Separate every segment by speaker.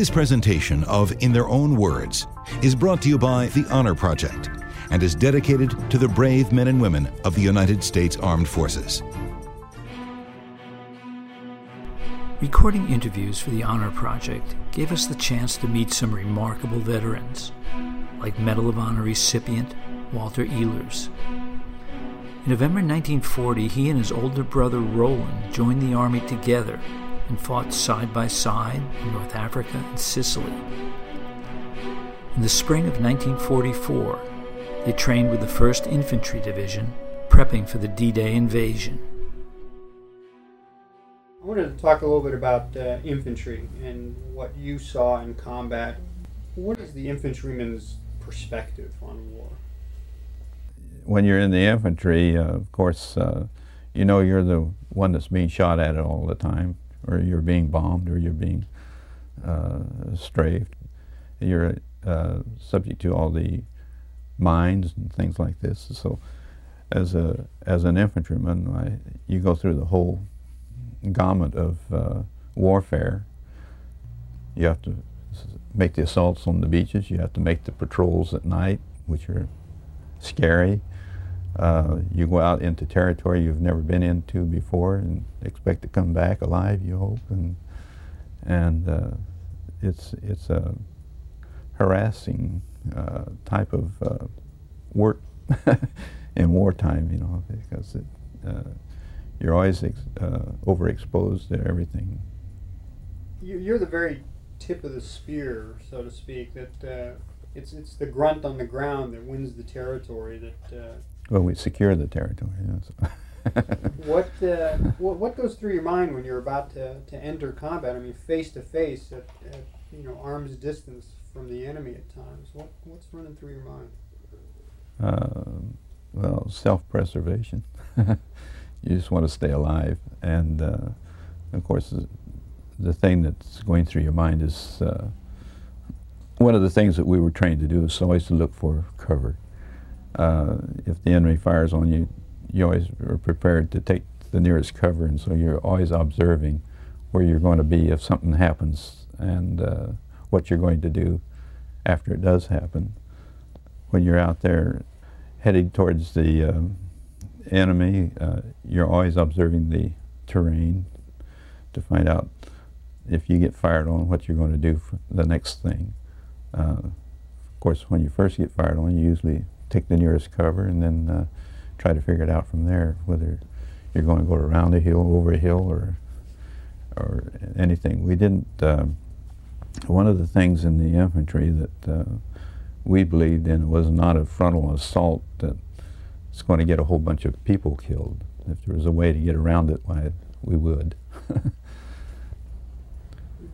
Speaker 1: This presentation of In Their Own Words is brought to you by the Honor Project and is dedicated to the brave men and women of the United States Armed Forces.
Speaker 2: Recording interviews for the Honor Project gave us the chance to meet some remarkable veterans, like Medal of Honor recipient Walter Ehlers. In November 1940, he and his older brother Roland joined the Army together and fought side by side in North Africa and Sicily. In the spring of 1944, they trained with the 1st Infantry Division, prepping for the D Day invasion.
Speaker 3: I wanted to talk a little bit about uh, infantry and what you saw in combat. What is the infantryman's perspective on war?
Speaker 4: When you're in the infantry, uh, of course, uh, you know you're the one that's being shot at all the time, or you're being bombed, or you're being uh, strafed. You're uh, subject to all the mines and things like this. So, as a as an infantryman, I, you go through the whole gamut of uh, warfare. You have to make the assaults on the beaches. You have to make the patrols at night, which are scary. Uh, you go out into territory you've never been into before and expect to come back alive. You hope, and and uh, it's it's a harassing uh, type of uh, work in wartime. You know, because it uh, you're always uh, overexposed to everything.
Speaker 3: You're the very tip of the spear, so to speak. That it's it's the grunt on the ground that wins the territory. That
Speaker 4: well, we secure the territory. Yes.
Speaker 3: what, uh, what what goes through your mind when you're about to, to enter combat? I mean, face to face at, at you know arm's distance from the enemy at times. What what's running through your mind?
Speaker 4: Uh, well, self-preservation. you just want to stay alive. And uh, of course, the, the, thing that's going through your mind is uh, one of the things that we were trained to do is always to look for cover. Uh, if the enemy fires on you, you always are prepared to take the nearest cover, and so you're always observing where you're going to be if something happens and uh, what you're going to do after it does happen. When you're out there heading towards the um, enemy, uh, you're always observing the terrain to find out if you get fired on, what you're going to do for the next thing. Uh, of course, when you first get fired on, you usually take the nearest cover and then uh, try to figure it out from there, whether you're going to go around a hill, over a hill, or or anything. We didn't. Um, one of the things in the infantry that uh, we believed in was not a frontal assault that it's going to get a whole bunch of people killed. If there was a way to get around it, why, we would.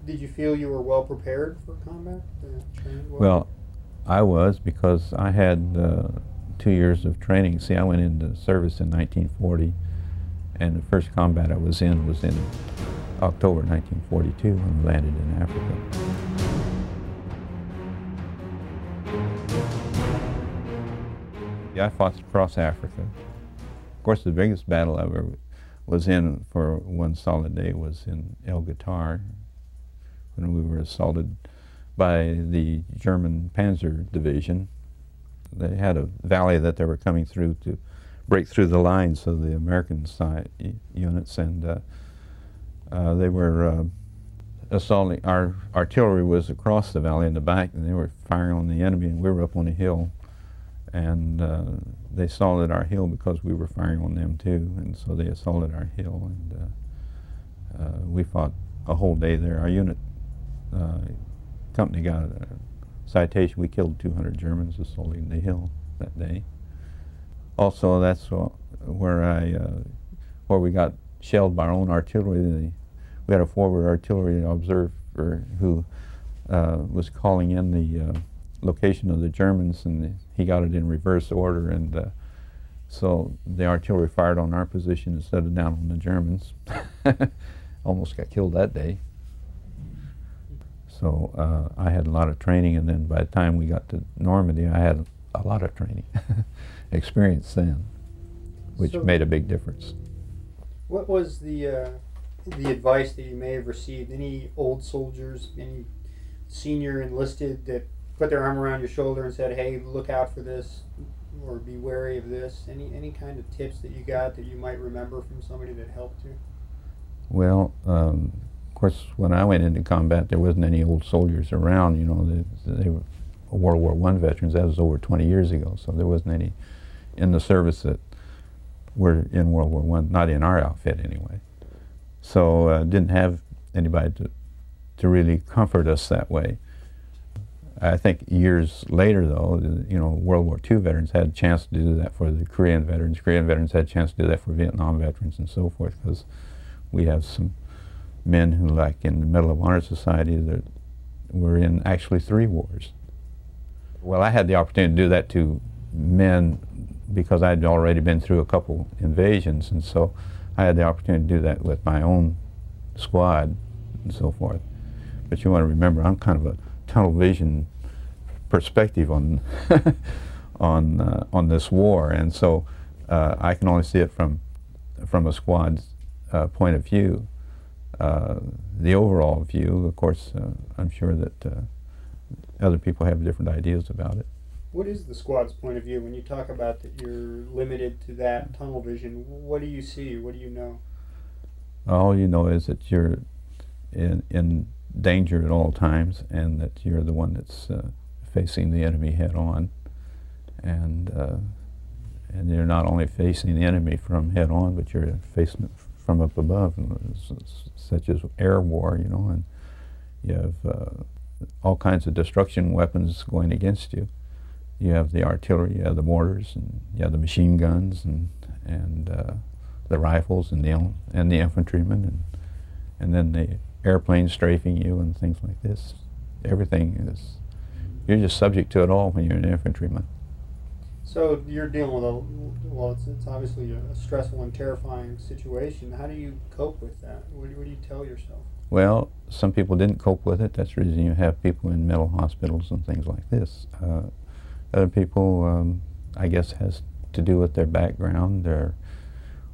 Speaker 3: Did you feel you were well prepared for combat?
Speaker 4: Well? well? I was because I had uh, two years of training. See, I went into service in 1940, and the first combat I was in was in October 1942 when we landed in Africa. Yeah, I fought across Africa. Of course, the biggest battle I ever was in for one solid day was in El Guettar, when we were assaulted by the German Panzer Division. They had a valley that they were coming through to break through the lines of the American side units, and uh, uh, they were uh, assaulting. Our artillery was across the valley in the back, and they were firing on the enemy, and we were up on a hill and uh, they assaulted our hill because we were firing on them too, and so they assaulted our hill, and uh, uh, we fought a whole day there. Our unit company got a citation. We killed 200 Germans assaulting the hill that day. Also, that's where I uh, where we got shelled by our own artillery. we had a forward artillery observer who uh, was calling in the location of the Germans, and he got it in reverse order, and uh, so the artillery fired on our position instead of down on the Germans. Almost got killed that day. So uh, I had a lot of training, and then by the time we got to Normandy, I had a lot of training experience then, which so made a big difference.
Speaker 3: What was the uh, the advice that you may have received? Any old soldiers, any senior enlisted that put their arm around your shoulder and said, "Hey, look out for this," or "Be wary of this"? Any any kind of tips that you got that you might remember from somebody that helped you?
Speaker 4: Well, um, course, when I went into combat, there wasn't any old soldiers around. You know, they, they were World War One veterans. That was over 20 years ago, so there wasn't any in the service that were in World War One. Not in our outfit, anyway. So uh, didn't have anybody to to really comfort us that way. I think years later, though, you know, World War II veterans had a chance to do that for the Korean veterans. Korean veterans had a chance to do that for Vietnam veterans and so forth, because we have some men who, like in the Medal of Honor Society, that were in actually three wars. Well, I had the opportunity to do that to men because I'd already been through a couple invasions, and so I had the opportunity to do that with my own squad and so forth. But you want to remember, I'm kind of a tunnel vision perspective on on uh, on this war, and so uh, I can only see it from from a squad's uh, point of view. Uh, the overall view, of course, uh, I'm sure that uh, other people have different ideas about it.
Speaker 3: What is the squad's point of view when you talk about that you're limited to that tunnel vision? What do you see? What do you know?
Speaker 4: All you know is that you're in in danger at all times, and that you're the one that's uh, facing the enemy head on, and uh, and you're not only facing the enemy from head on, but you're facing it from up above, such as air war, you know, and you have uh, all kinds of destruction weapons going against you. You have the artillery, you have the mortars, and you have the machine guns, and and uh, the rifles, and the and the infantrymen, and and then the airplanes strafing you and things like this. Everything is you're just subject to it all when you're an infantryman.
Speaker 3: So you're dealing with a well, it's, it's obviously a stressful and terrifying situation. How do you cope with that? What, what do you tell yourself?
Speaker 4: Well, some people didn't cope with it. That's the reason you have people in mental hospitals and things like this. Uh, other people, um, I guess, has to do with their background, their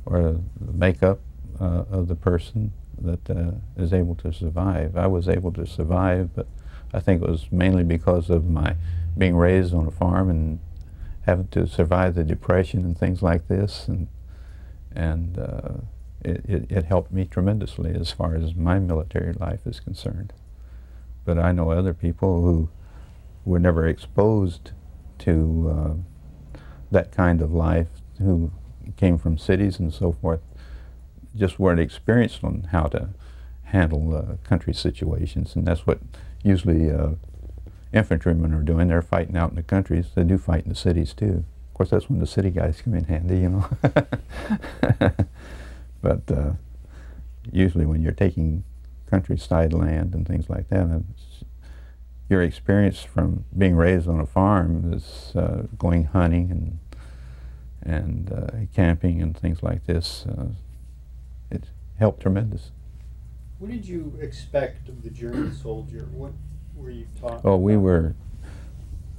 Speaker 4: or the makeup uh, of the person that uh, is able to survive. I was able to survive, but I think it was mainly because of my being raised on a farm and having to survive the depression and things like this, and and uh, it, it, it, helped me tremendously as far as my military life is concerned. But I know other people who were never exposed to uh, that kind of life, who came from cities and so forth, just weren't experienced on how to handle uh, country situations, and that's what usually uh, infantrymen are doing. They're fighting out in the countries. They do fight in the cities too. Of course, that's when the city guys come in handy, you know. but uh, usually, when you're taking countryside land and things like that, your experience from being raised on a farm is uh, going hunting and and uh, camping and things like this. Uh, it helped tremendous.
Speaker 3: What did you expect of the German soldier? What were you taught?
Speaker 4: Oh, we were.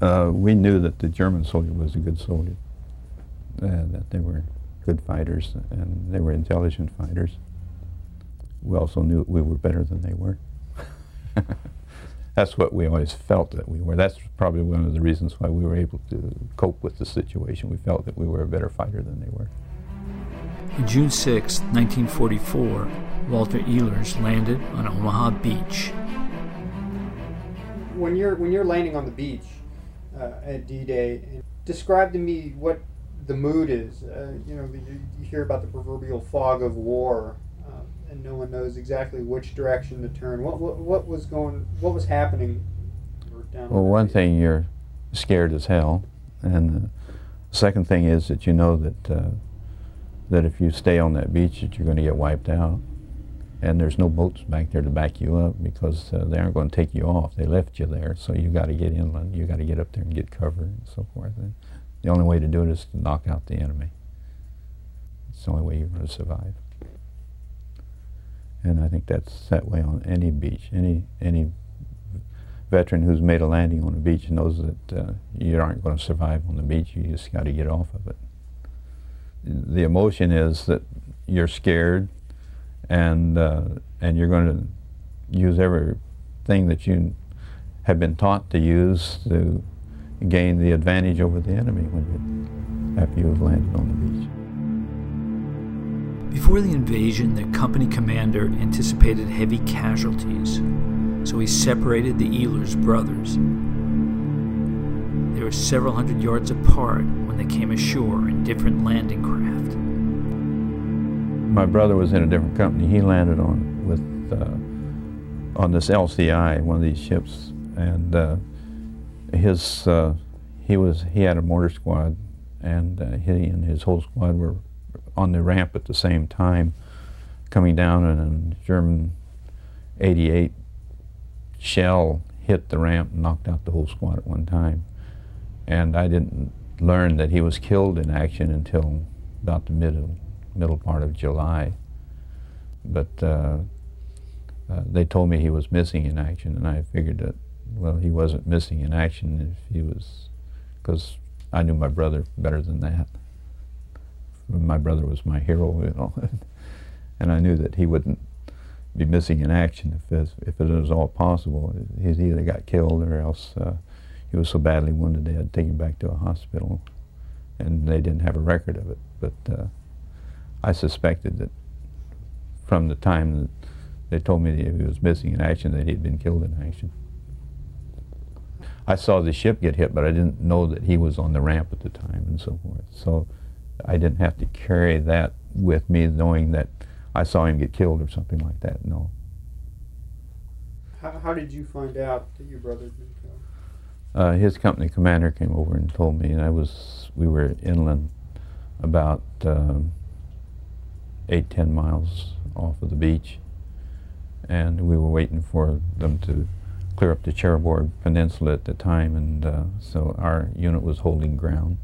Speaker 4: Uh, we knew that the German soldier was a good soldier. Uh, that they were good fighters and they were intelligent fighters. We also knew we were better than they were. That's what we always felt that we were. That's probably one of the reasons why we were able to cope with the situation. We felt that we were a better fighter than they were.
Speaker 2: On June 6, 1944, Walter Ehlers landed on Omaha Beach.
Speaker 3: When you're when you're landing on the beach uh, at D-Day, describe to me what the mood is. Uh, you know, you, you, hear about the proverbial fog of war, uh, and no one knows exactly which direction to turn. What what, what was going? What was happening?
Speaker 4: well, one beach? thing you're scared as hell, and the second thing is that you know that uh, that if you stay on that beach that you're going to get wiped out. And there's no boats back there to back you up because uh, they aren't going to take you off. They left you there, so you got to get inland. You got to get up there and get cover and so forth. And the only way to do it is to knock out the enemy. It's the only way you're going to survive. And I think that's that way on any beach. Any any veteran who's made a landing on a beach knows that uh, you aren't going to survive on the beach. You just got to get off of it the emotion is that you're scared and uh, and you're going to use everything that you have been taught to use to gain the advantage over the enemy when you, after you have landed on the beach.
Speaker 2: Before the invasion, the company commander anticipated heavy casualties, so he separated the Ehlers brothers. They were several hundred yards apart when they came ashore in different landing craft.
Speaker 4: My brother was in a different company. He landed on with uh, on this LCI, one of these ships, and uh, his uh, he was he had a mortar squad, and uh, he and his whole squad were on the ramp at the same time, coming down, and a German 88 shell hit the ramp and knocked out the whole squad at one time. And I didn't learn that he was killed in action until about the middle middle part of July. But uh, uh, they told me he was missing in action, and I figured that well, he wasn't missing in action if he was, because I knew my brother better than that. My brother was my hero, you know, and I knew that he wouldn't be missing in action if it, if it was all possible. He either got killed or else uh, he was so badly wounded they had to take him back to a hospital, and they didn't have a record of it. But uh, I suspected that from the time that they told me that he was missing in action that he'd been killed in action. I saw the ship get hit, but I didn't know that he was on the ramp at the time and so forth. So I didn't have to carry that with me, knowing that I saw him get killed or something like that. No.
Speaker 3: How, how did you find out that your brother had been killed?
Speaker 4: Uh, his company commander came over and told me, and I was we were inland about um, eight ten miles off of the beach, and we were waiting for them to clear up the Cherbourg Peninsula at the time, and uh, so our unit was holding ground.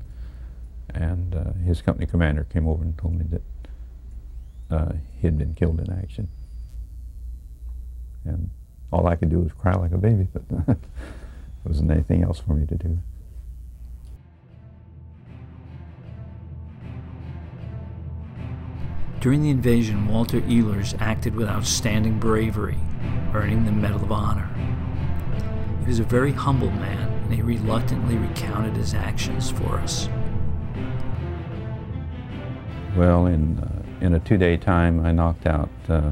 Speaker 4: And uh, his company commander came over and told me that uh, he had been killed in action. And all I could do was cry like a baby, but there wasn't anything else for me to do.
Speaker 2: During the invasion, Walter Ehlers acted with outstanding bravery, earning the Medal of Honor. He was a very humble man, and he reluctantly recounted his actions for us.
Speaker 4: Well, in, uh, in a two-day time, I knocked out, uh,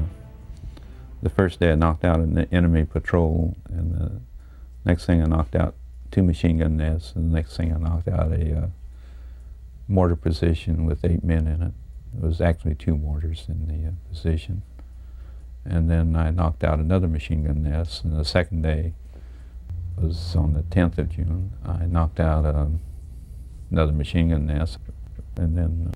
Speaker 4: the first day I knocked out an enemy patrol, and the next thing I knocked out two machine gun nests, and the next thing I knocked out a uh, mortar position with eight men in it. It was actually two mortars in the uh, position. And then I knocked out another machine gun nest, and the second day was on the 10th of June. I knocked out um, another machine gun nest, and then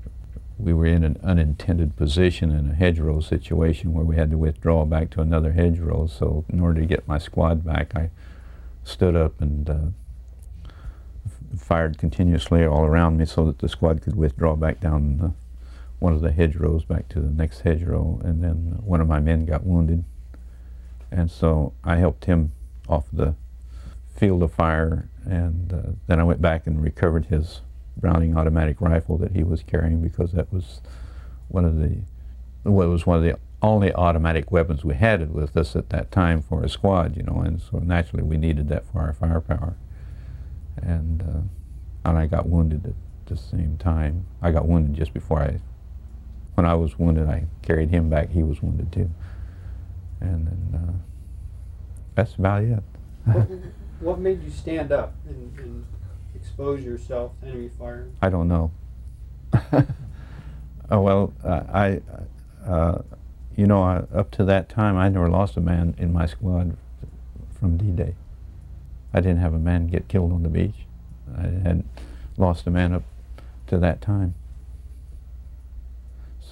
Speaker 4: we were in an unintended position in a hedgerow situation where we had to withdraw back to another hedgerow. So in order to get my squad back, I stood up and uh, fired continuously all around me so that the squad could withdraw back down one of the hedgerows back to the next hedgerow. And then one of my men got wounded. And so I helped him off the field of fire. And uh, then I went back and recovered his Browning automatic rifle that he was carrying because that was one of the well, it was one of the only automatic weapons we had with us at that time for a squad, you know, and so naturally we needed that for our firepower. And uh, and I got wounded at the same time. I got wounded just before I, when I was wounded, I carried him back. He was wounded too, and then uh, that's about it.
Speaker 3: what, what made you stand up and, and expose yourself to enemy fire?
Speaker 4: I don't know. oh, well, uh, I, uh, you know, I, up to that time, I never lost a man in my squad from D-Day. I didn't have a man get killed on the beach. I had lost a man up to that time.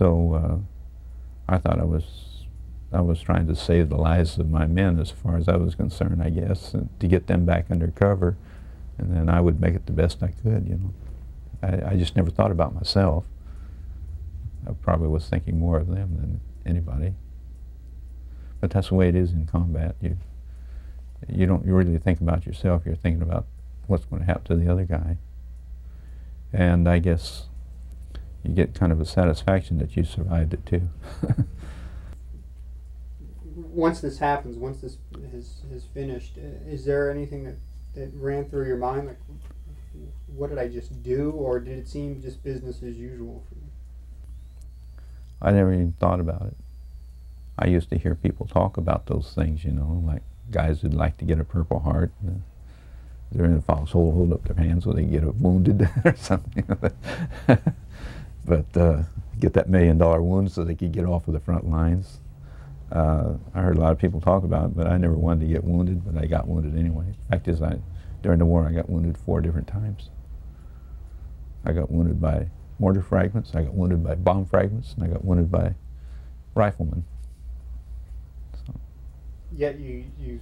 Speaker 4: So uh, I thought I was I was trying to save the lives of my men as far as I was concerned, I guess, to get them back under cover and then I would make it the best I could, you know. I, I just never thought about myself. I probably was thinking more of them than anybody. But that's the way it is in combat. You, you don't really think about yourself, you're thinking about what's going to happen to the other guy. And I guess you get kind of a satisfaction that you survived it too.
Speaker 3: once this happens, once this has, has finished, is there anything that, that ran through your mind? Like, what did I just do? Or did it seem just business as usual for you?
Speaker 4: I never even thought about it. I used to hear people talk about those things, you know, like guys who'd like to get a Purple Heart. Uh, they're in the foxhole, hold up their hands so they get wounded or something. but uh, get that million dollar wound so they could get off of the front lines. Uh, I heard a lot of people talk about it, but I never wanted to get wounded, but I got wounded anyway. Fact is, I, during the war, I got wounded four different times. I got wounded by mortar fragments, I got wounded by bomb fragments, and I got wounded by riflemen.
Speaker 3: So. Yet you, you,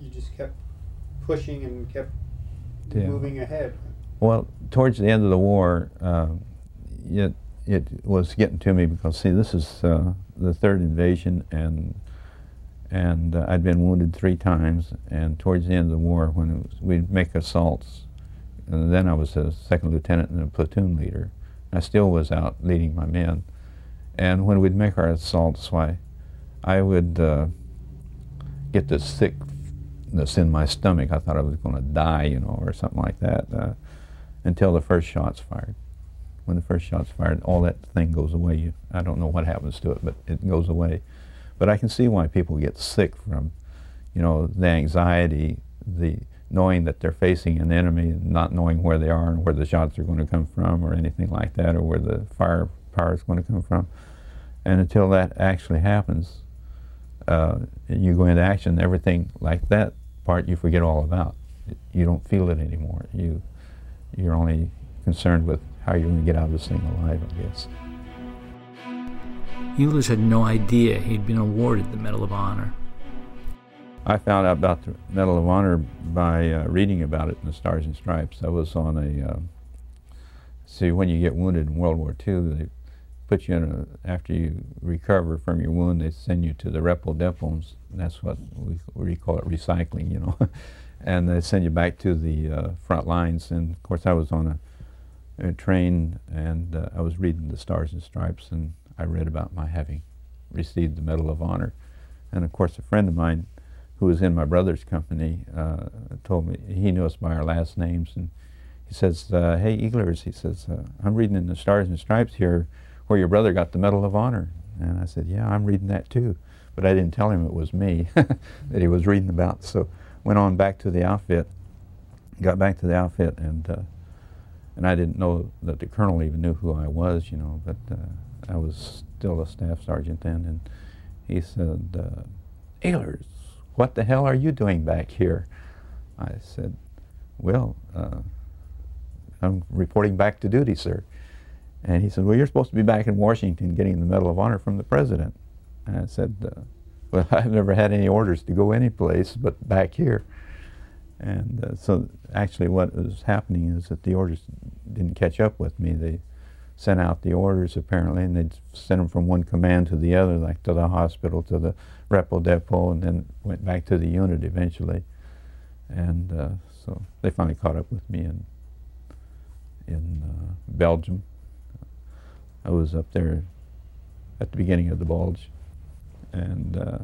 Speaker 3: you just kept pushing and kept yeah. moving ahead.
Speaker 4: Well, towards the end of the war, uh, it, it was getting to me because, see, this is uh, the third invasion, and and uh, I'd been wounded three times. And towards the end of the war, when was, we'd make assaults, and then I was a second lieutenant and a platoon leader. I still was out leading my men. And when we'd make our assaults, why, I would uh, get this sickness in my stomach. I thought I was going to die, you know, or something like that, uh, until the first shots fired when the first shot's fired, all that thing goes away. You, I don't know what happens to it, but it goes away. But I can see why people get sick from, you know, the anxiety, the knowing that they're facing an enemy and not knowing where they are and where the shots are going to come from or anything like that or where the firepower is going to come from. And until that actually happens, uh, you go into action, everything like that part you forget all about. You don't feel it anymore. You, you're only concerned with how are you're going to get out of this thing alive, I guess.
Speaker 2: Ehlers had no idea he'd been awarded the Medal of Honor.
Speaker 4: I found out about the Medal of Honor by uh, reading about it in the Stars and Stripes. I was on a, uh, see, when you get wounded in World War II, they put you in a, after you recover from your wound, they send you to the repo depots. That's what we, we call it recycling, you know. and they send you back to the uh, front lines. And of course, I was on a uh, train, and uh, I was reading the Stars and Stripes, and I read about my having received the Medal of Honor. And of course, a friend of mine who was in my brother's company uh, told me he knew us by our last names, and he says, uh, "Hey, Ehlers," he says, uh, "I'm reading in the Stars and Stripes here where your brother got the Medal of Honor." And I said, "Yeah, I'm reading that too," but I didn't tell him it was me that he was reading about. So went on back to the outfit, got back to the outfit, and and I didn't know that the colonel even knew who I was, you know, but uh, I was still a staff sergeant then, and he said, uh, Ehlers, what the hell are you doing back here? I said, well, uh, I'm reporting back to duty, sir. And he said, well, you're supposed to be back in Washington getting the Medal of Honor from the President. And I said, uh, well, I've never had any orders to go anyplace but back here. And uh, so actually what was happening is that the orders didn't catch up with me. They sent out the orders apparently and they'd send them from one command to the other, like to the hospital, to the repo depot, and then went back to the unit eventually. And uh, so they finally caught up with me in, in uh, Belgium. I was up there at the beginning of the Bulge, and uh,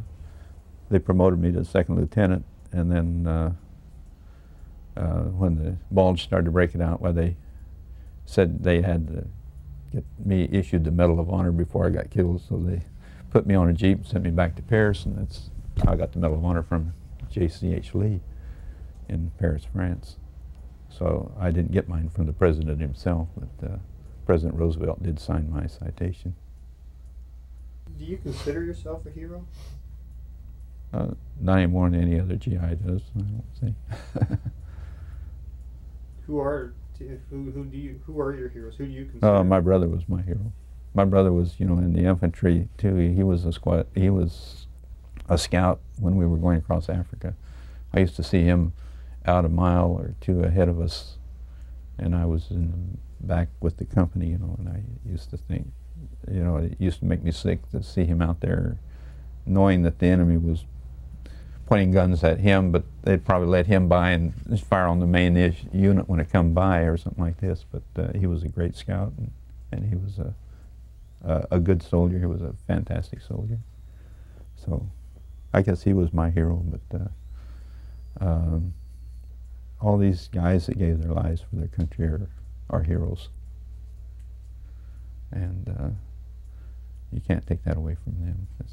Speaker 4: they promoted me to second lieutenant, and then uh, when the bulge started breaking out, where they said they had to get me issued the Medal of Honor before I got killed, so they put me on a jeep and sent me back to Paris, and that's how I got the Medal of Honor from J.C.H. Lee in Paris, France. So I didn't get mine from the president himself, but uh, President Roosevelt did sign my citation.
Speaker 3: Do you consider yourself a hero?
Speaker 4: Uh, not any more than any other GI does, I don't think.
Speaker 3: who are who who do you who are your heroes? Who do you consider?
Speaker 4: Uh, my brother was my hero. My brother was, you know, in the infantry too. He, was a squad. He was a scout when we were going across Africa. I used to see him out a mile or two ahead of us, and I was in the back with the company, you know. And I used to think, you know, it used to make me sick to see him out there, knowing that the enemy was pointing guns at him, but they'd probably let him by and fire on the main unit when it come by or something like this. But uh, he was a great scout, and, and he was a, a, a good soldier. He was a fantastic soldier. So I guess he was my hero, but uh, um, all these guys that gave their lives for their country are, are heroes. And uh, you can't take that away from them. It's,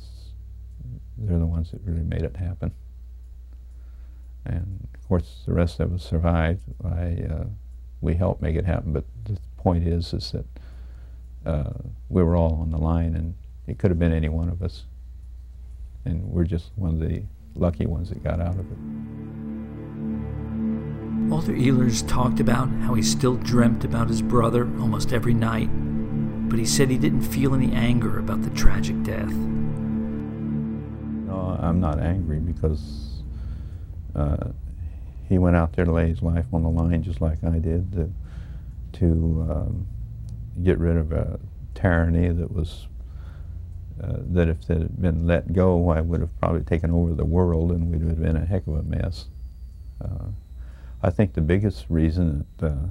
Speaker 4: they're the ones that really made it happen. And of course, the rest of us survived. I, uh, we helped make it happen, but the point is, is that uh, we were all on the line, and it could have been any one of us. And we're just one of the lucky ones that got out of it.
Speaker 2: Walter Ehlers talked about how he still dreamt about his brother almost every night, but he said he didn't feel any anger about the tragic death.
Speaker 4: No, I'm not angry because uh, he went out there to lay his life on the line just like I did to, to um, get rid of a tyranny that was uh, that if it had been let go, I would have probably taken over the world and we'd have been a heck of a mess. Uh, I think the biggest reason that, uh,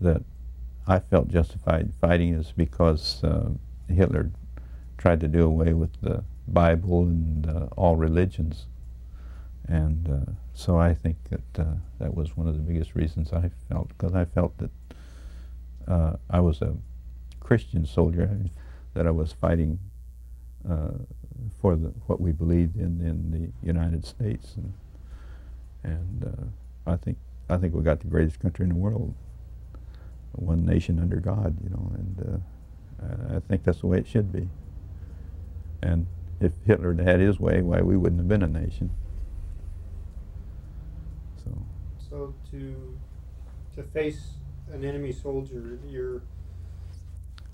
Speaker 4: that I felt justified fighting is because uh, Hitler tried to do away with the Bible and uh, all religions. And uh, so I think that uh, that was one of the biggest reasons I felt, because I felt that uh, I was a Christian soldier, that I was fighting uh, for the, what we believed in in the United States, and and uh, I think I think we got the greatest country in the world, one nation under God, you know, and I think that's the way it should be. And if Hitler had had his way, why we wouldn't have been a nation. So.
Speaker 3: So to to face an enemy soldier, you're.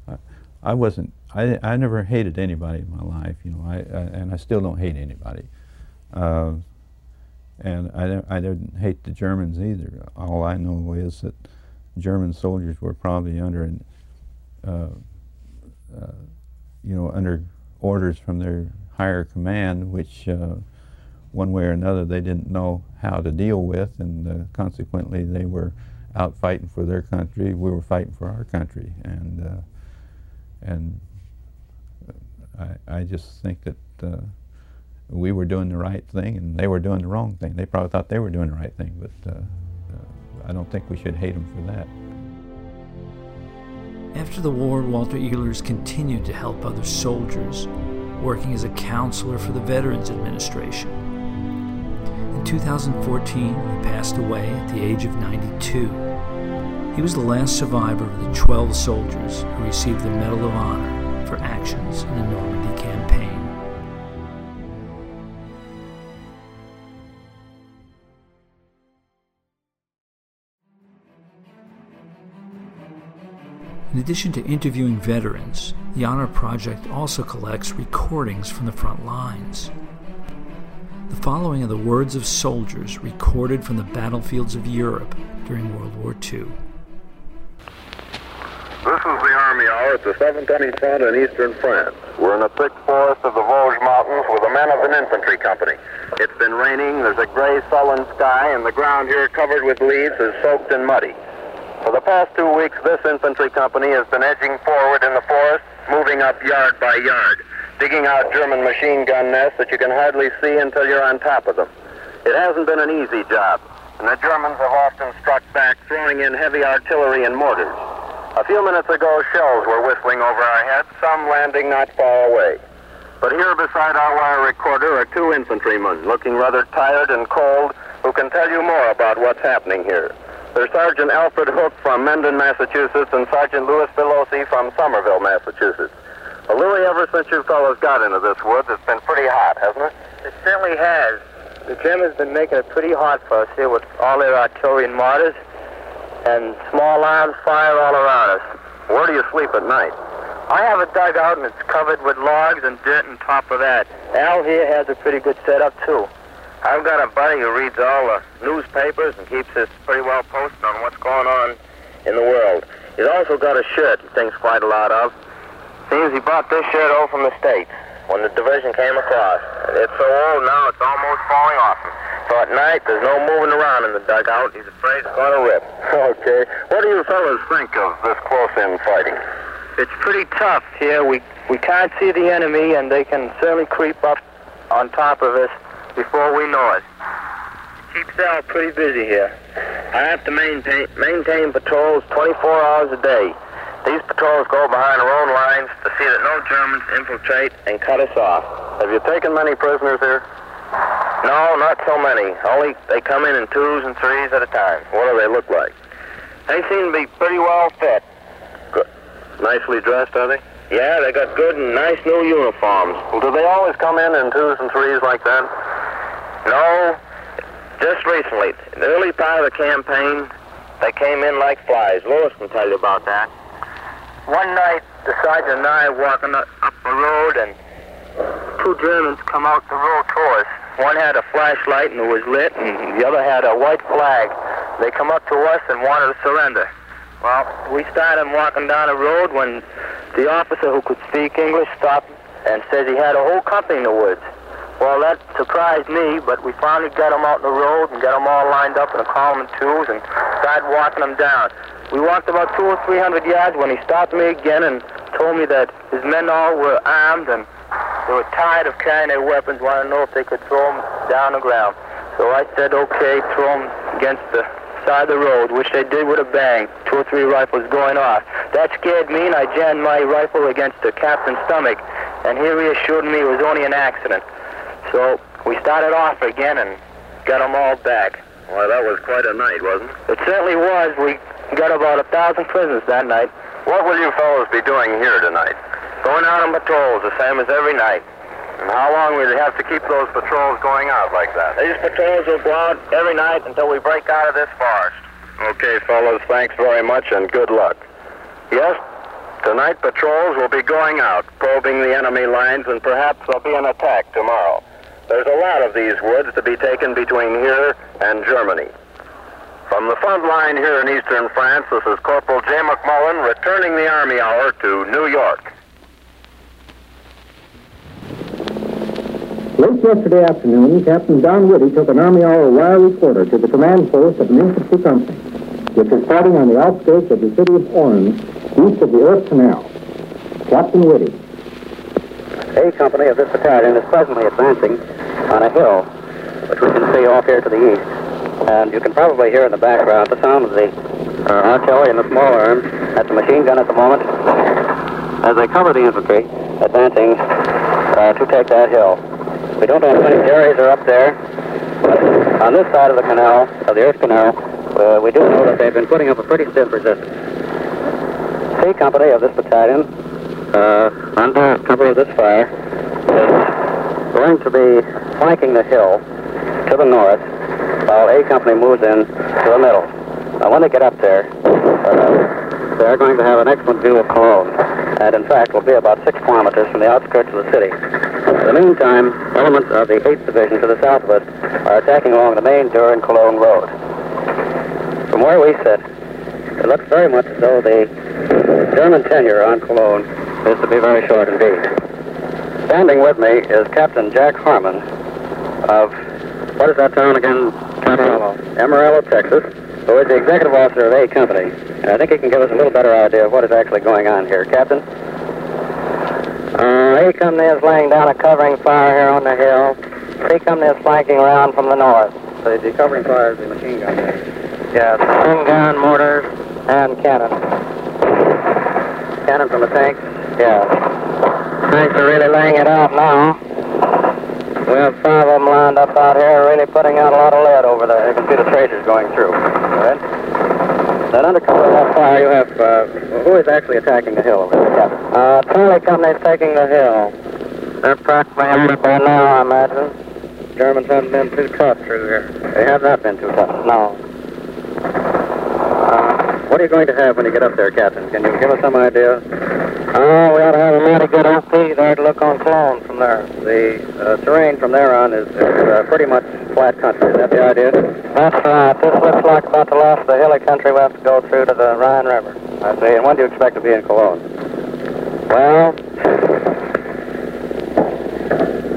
Speaker 4: I, I wasn't. I I never hated anybody in my life, you know. I, I and I still don't hate anybody. Uh, and I I didn't hate the Germans either. All I know is that German soldiers were probably under an, uh, uh, you know, under orders from their higher command, which uh, one way or another they didn't know how to deal with, and uh, consequently they were out fighting for their country. We were fighting for our country, and uh, and I, I just think that uh, we were doing the right thing, and they were doing the wrong thing. They probably thought they were doing the right thing, but uh, uh, I don't think we should hate them for that.
Speaker 2: After the war, Walter Ehlers continued to help other soldiers, working as a counselor for the Veterans Administration. In 2014, he passed away at the age of 92. He was the last survivor of the 12 soldiers who received the Medal of Honor for actions in the Normandy In addition to interviewing veterans, the Honor Project also collects recordings from the front lines. The following are the words of soldiers recorded from the battlefields of Europe during World War II.
Speaker 5: This is the Army Hour at the 7th Army Front in eastern France. We're in the thick forest of the Vosges Mountains with the men of an infantry company. It's been raining, there's a gray, sullen sky, and the ground here covered with leaves is soaked and muddy. For the past two weeks, this infantry company has been edging forward in the forest, moving up yard by yard, digging out German machine gun nests that you can hardly see until you're on top of them. It hasn't been an easy job, and the Germans have often struck back, throwing in heavy artillery and mortars. A few minutes ago, shells were whistling over our heads, some landing not far away. But here beside our wire recorder are two infantrymen, looking rather tired and cold, who can tell you more about what's happening here. There's Sergeant Alfred Hook from Mendon, Massachusetts, and Sergeant Louis Velosi from Somerville, Massachusetts. Well, Louis, ever since you fellows got into this woods, it's been pretty hot, hasn't it?
Speaker 6: It certainly has. The Germans been making it pretty hot for us here with all their artillery and mortars, and small arms fire all around us.
Speaker 5: Where do you sleep at night?
Speaker 6: I have a dugout, and it's covered with logs and dirt on top of that. Al here has a pretty good setup, too.
Speaker 5: I've got a buddy who reads all the newspapers and keeps us pretty well posted on what's going on in the world. He's also got a shirt he thinks quite a lot of. Seems he bought this shirt over from the States when the division came across. It's so old now it's almost falling off him. So at night there's no moving around in the dugout. He's afraid it's going to rip. Okay. What do you fellas think of this close-in fighting?
Speaker 6: It's pretty tough here. We we can't see the enemy, and they can certainly creep up on top of us before we know it. Keeps out pretty busy here. I have to maintain, maintain patrols 24 hours a day. These patrols go behind our own lines to see that no Germans infiltrate and cut us off.
Speaker 5: Have you taken many prisoners here?
Speaker 6: No, not so many. Only they come in in twos and threes at a time.
Speaker 5: What do they look like?
Speaker 6: They seem to be pretty well fit.
Speaker 5: Good. Nicely dressed, are they?
Speaker 6: Yeah, they got good and nice new uniforms.
Speaker 5: Well, do they always come in in twos and threes like that?
Speaker 6: No, just recently, in the early part of the campaign, they came in like flies. Louis can tell you about that. One night, the sergeant and I walking up the road, and two Germans come out the road to us. One had a flashlight and it was lit, and the other had a white flag. They come up to us and wanted to surrender. Well, we started walking down the road when the officer who could speak English stopped and said he had a whole company in the woods. Well, that surprised me, but we finally got them out in the road and got them all lined up in a column of twos and started walking them down. We walked about two or three hundred yards when he stopped me again and told me that his men all were armed and they were tired of carrying their weapons, wanted to know if they could throw them down the ground. So I said, okay, throw them against the side of the road, which they did with a bang, two or three rifles going off. That scared me, and I jammed my rifle against the captain's stomach, and he reassured me it was only an accident. So we started off again and got them all back.
Speaker 5: Why, that was quite a night, wasn't it?
Speaker 6: It certainly was. We got about a thousand prisoners that night.
Speaker 5: What will you fellows be doing here tonight?
Speaker 6: Going out on patrols, the same as every night.
Speaker 5: And how long will you have to keep those patrols going out like that?
Speaker 6: These patrols will go out every night until we break out of this forest.
Speaker 5: Okay, fellows, thanks very much and good luck. Yes, tonight patrols will be going out, probing the enemy lines, and perhaps there'll be an attack tomorrow. There's a lot of these woods to be taken between here and Germany. From the front line here in eastern France, this is Corporal J. McMullen returning the Army Hour to New York.
Speaker 7: Late yesterday afternoon, Captain Don Whitty took an Army Hour wire reporter to the command post of an infantry company, which was fighting on the outskirts of the city of Orange, east of the Erft Canal. Captain Whitty.
Speaker 8: A company of this battalion is presently advancing on a hill, which we can see off here to the east. And you can probably hear in the background the sound of the uh, artillery and the small arms. That's a machine gun at the moment. As they cover the infantry advancing uh, to take that hill. We don't know how many Jerry's are up there, but on this side of the canal, of the Erft Canal, uh, we do know that they've been putting up a pretty stiff resistance. C company of this battalion, uh, under cover of this fire, is going to be flanking the hill to the north, while A company moves in to the middle. Now, when they get up there, uh, they're going to have an excellent view of Cologne, and in fact will be about six kilometers from the outskirts of the city. In the meantime, elements of the 8th Division to the south of us are attacking along the main Düren Cologne road. From where we sit, it looks very much as though the German tenure on Cologne is to be very short indeed. Standing with me is Captain Jack Harmon of, what is that town again? Amarillo. Amarillo, Texas, who is the executive officer of A Company. And I think he can give us a little better idea of what is actually going on here. Captain?
Speaker 9: Uh, A Company is laying down a covering fire here on the hill. C Company is flanking around from the north.
Speaker 8: So the covering fire is the machine gun.
Speaker 9: Yes, machine gun, mortars, and cannon.
Speaker 8: Cannon from the tanks?
Speaker 9: Yes. Tanks are really laying it out now. We have five of them lined up out here, really putting out a lot of lead over there.
Speaker 8: You can see the tracers going through. Right? Then under cover of that fire, you have, uh, who is actually attacking the hill over there, Captain?
Speaker 9: Uh, Charlie Company's taking the hill. They're practically up there now, I imagine.
Speaker 8: Germans haven't been too tough through here. They have not been too tough.
Speaker 9: No.
Speaker 8: Uh, what are you going to have when you get up there, Captain? Can you give us some idea?
Speaker 9: Oh, we ought to have a mighty good OP there to look on Cologne from there.
Speaker 8: The uh, terrain from there on is, is uh, pretty much flat country. Is that the idea?
Speaker 9: That's right. This looks like about the last of the hilly country we have to go through to the Rhine River.
Speaker 8: I see. And when do you expect to be in Cologne?
Speaker 9: Well,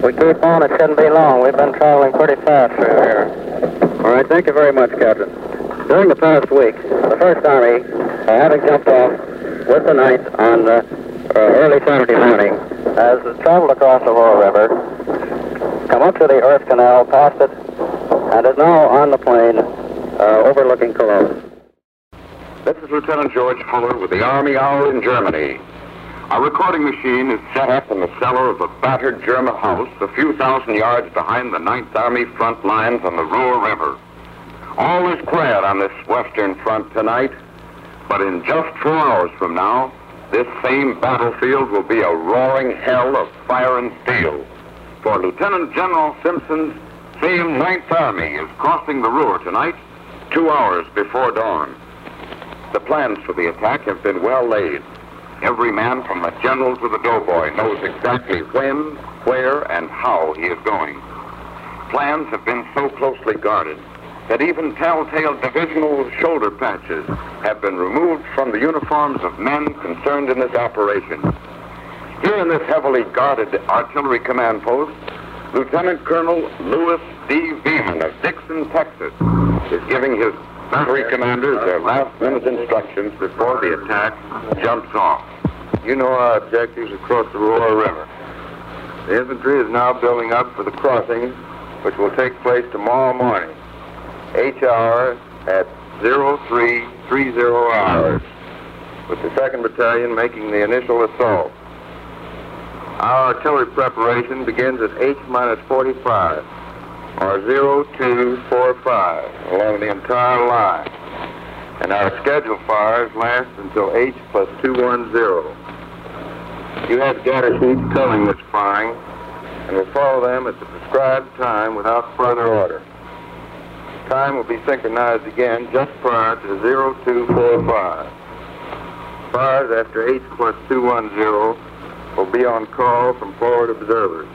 Speaker 9: we keep on. It shouldn't be long. We've been traveling pretty fast through here.
Speaker 8: All right. Thank you very much, Captain. During the past week, the First Army, uh, having jumped off with the Ninth on uh, uh, early Saturday morning,
Speaker 9: Has traveled across the Roer River come up to the Erft Canal, past it, and is now on the plain uh, overlooking Cologne.
Speaker 10: This is Lieutenant George Fuller with the Army Hour in Germany. Our recording machine is set up in the cellar of a battered German house a few thousand yards behind the Ninth Army front lines on the Ruhr River. All is quiet on this western front tonight, but in just four hours from now, this same battlefield will be a roaring hell of fire and steel. For Lieutenant General Simpson's same Ninth Army is crossing the Roer tonight, two hours before dawn. The plans for the attack have been well laid. Every man from the general to the doughboy knows exactly when, where, and how he is going. Plans have been so closely guarded that even telltale divisional shoulder patches have been removed from the uniforms of men concerned in this operation. Here in this heavily guarded artillery command post, Lieutenant Colonel Louis D. Beeman of Dixon, Texas, is giving his battery commanders their last minute instructions before the attack jumps off.
Speaker 11: You know our objectives across the Roer River. The infantry is now building up for the crossing, which will take place tomorrow morning, H hour at 0330 hours, with the 2nd Battalion making the initial assault. Our artillery preparation begins at H minus 45, or 0245, along the entire line. And our scheduled fires last until H plus 210. You have data sheets telling this firing, and will follow them at the prescribed time without further order. Time will be synchronized again just prior to 0245. Fires after H plus 210 will be on call from forward observers.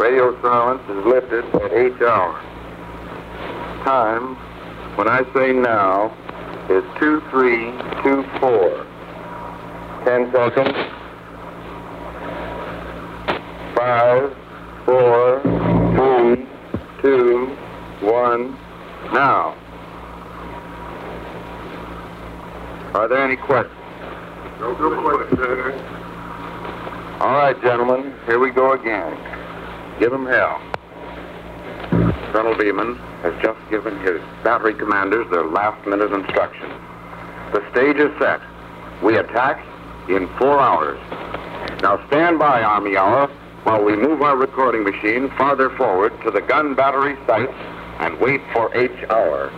Speaker 11: Radio silence is lifted at H hour. Time, when I say now, is 2324. 10 seconds. Five, four, three, two, one, now. Are there any questions? No questions, sir. All right, gentlemen, here we go again. Give 'em hell. Colonel Beeman has just given his battery commanders their last minute instructions. The stage is set. We attack in four hours. Now stand by, Army Hour, while we move our recording machine farther forward to the gun battery sites and wait for H hour.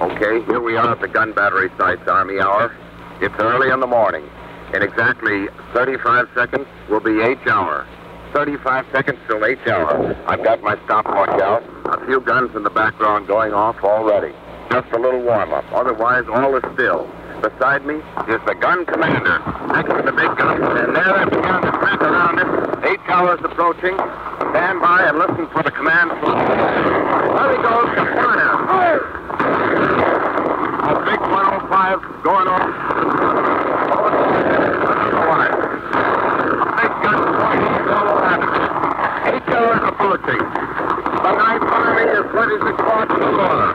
Speaker 11: Okay, here we are at the gun battery sites, Army Hour. It's early in the morning. In exactly 35 seconds will be H hour. 35 seconds till H hour. I've got my stopwatch out. A few guns in the background going off already. Just a little warm-up. Otherwise, all is still. Beside me is the gun commander, next to the big gun, and there I've begun to track around it. Eight hours approaching. Stand by and listen for the command. There he goes to fire. A big 105 going off. Big gun. Eight hours approaching. The Ninth Army is ready to cross the Roer.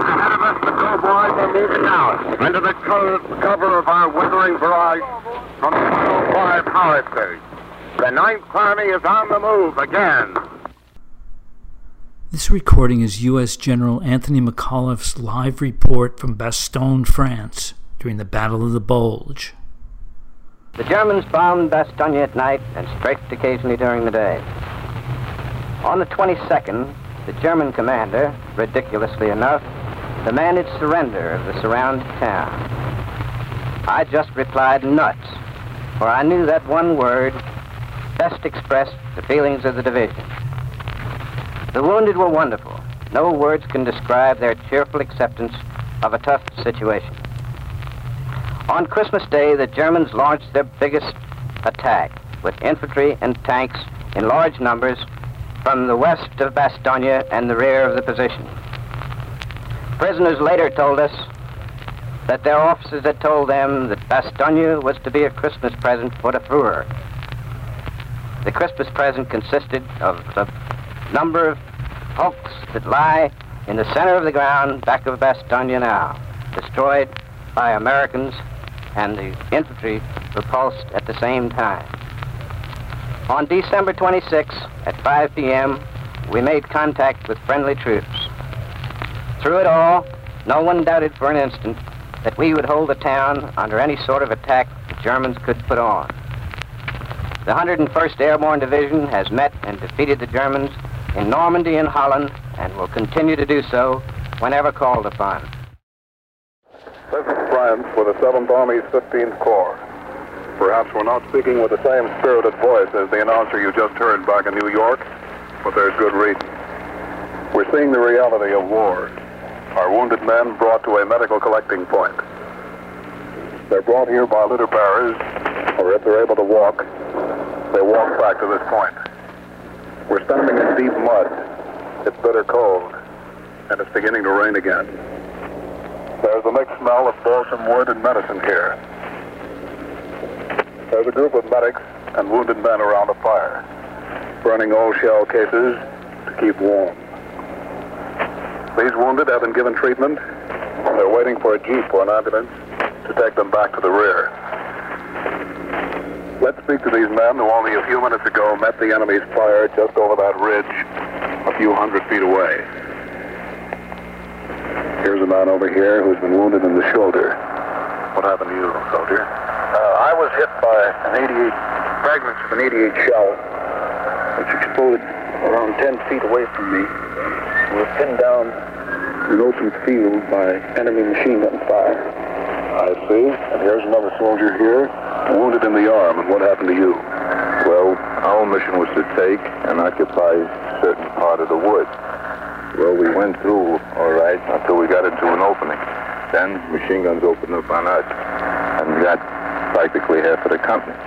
Speaker 11: Ahead of us, the doughboys are moving out. Under the co- cover of our withering barrage from the 105 howitzers. The Ninth Army is on the move again.
Speaker 2: This recording is U.S. General Anthony McAuliffe's live report from Bastogne, France, during the Battle of the Bulge.
Speaker 9: The Germans bombed Bastogne at night and strafed occasionally during the day. On the 22nd, the German commander, ridiculously enough, demanded surrender of the surrounded town. I just replied nuts, for I knew that one word best expressed the feelings of the division. The wounded were wonderful. No words can describe their cheerful acceptance of a tough situation. On Christmas Day, the Germans launched their biggest attack with infantry and tanks in large numbers from the west of Bastogne and the rear of the position. Prisoners later told us that their officers had told them that Bastogne was to be a Christmas present for the Fuhrer. The Christmas present consisted of a number of hulks that lie in the center of the ground back of Bastogne now, destroyed by Americans and the infantry repulsed at the same time. On December 26 at 5 p.m., we made contact with friendly troops. Through it all, no one doubted for an instant that we would hold the town under any sort of attack the Germans could put on. The 101st Airborne Division has met and defeated the Germans in Normandy and Holland and will continue to do so whenever called upon.
Speaker 12: This is France for the 7th Army's 15th Corps. Perhaps we're not speaking with the same spirited voice as the announcer you just heard back in New York, but there's good reason. We're seeing the reality of war. Our wounded men brought to a medical collecting point. They're brought here by litter bearers, or if they're able to walk, they walk back to this point. We're standing in deep mud. It's bitter cold, and it's beginning to rain again. There's a mixed smell of balsam wood and medicine here. There's a group of medics and wounded men around a fire, burning old shell cases to keep warm. These wounded have been given treatment. They're waiting for a jeep or an ambulance to take them back to the rear. Let's speak to these men who only a few minutes ago met the enemy's fire just over that ridge a few hundred feet away. Here's a man over here who's been wounded in the shoulder. What happened to you, soldier?
Speaker 13: Uh, I was hit by an 88, fragments of an 88 shell, which exploded around 10 feet away from me. We were pinned down in an open field by enemy machine gun fire.
Speaker 12: I see. And here's another soldier here, wounded in the arm. And what happened to you?
Speaker 14: Well, our mission was to take and occupy a certain part of the woods. Well, we went through all right until we got into an opening. Then machine guns opened up on us, and got practically half of the company.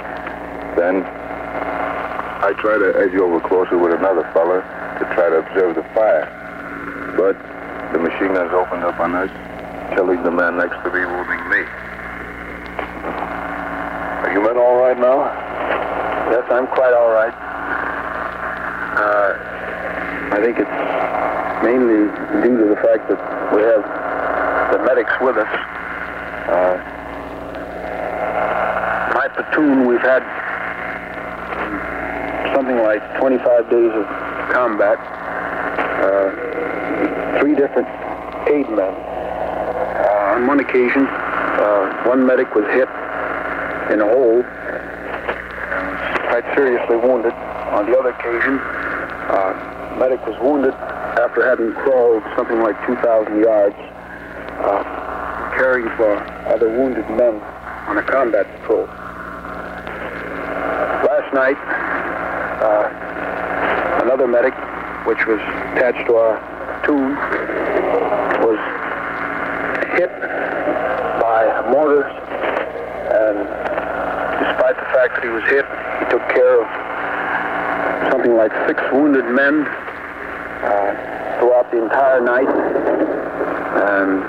Speaker 14: Then I tried to edge over closer with another fella to try to observe the fire. But the machine guns opened up on us, killing the man next to me, wounding me.
Speaker 12: Are you men all right now?
Speaker 13: Yes, I'm quite all right. Uh, I think it's mainly due to the fact that we have the medics with us. Uh, my platoon, we've had something like 25 days of combat. Uh, three different aid men. Uh, on one occasion, uh, one medic was hit in a hole quite seriously wounded. On the other occasion, uh, medic was wounded after having crawled something like 2,000 yards, uh, caring for other wounded men on a combat patrol. Last night, uh, another medic, which was attached to our platoon, was hit by a mortar, and despite the fact that he was hit, he took care of something like six wounded men uh, throughout the entire night, and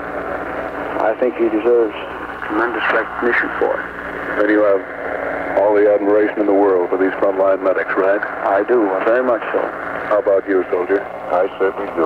Speaker 13: I think he deserves tremendous recognition for it.
Speaker 12: And you have all the admiration in the world for these frontline medics, right?
Speaker 13: I do, very much so.
Speaker 12: How about you, soldier?
Speaker 14: I certainly do.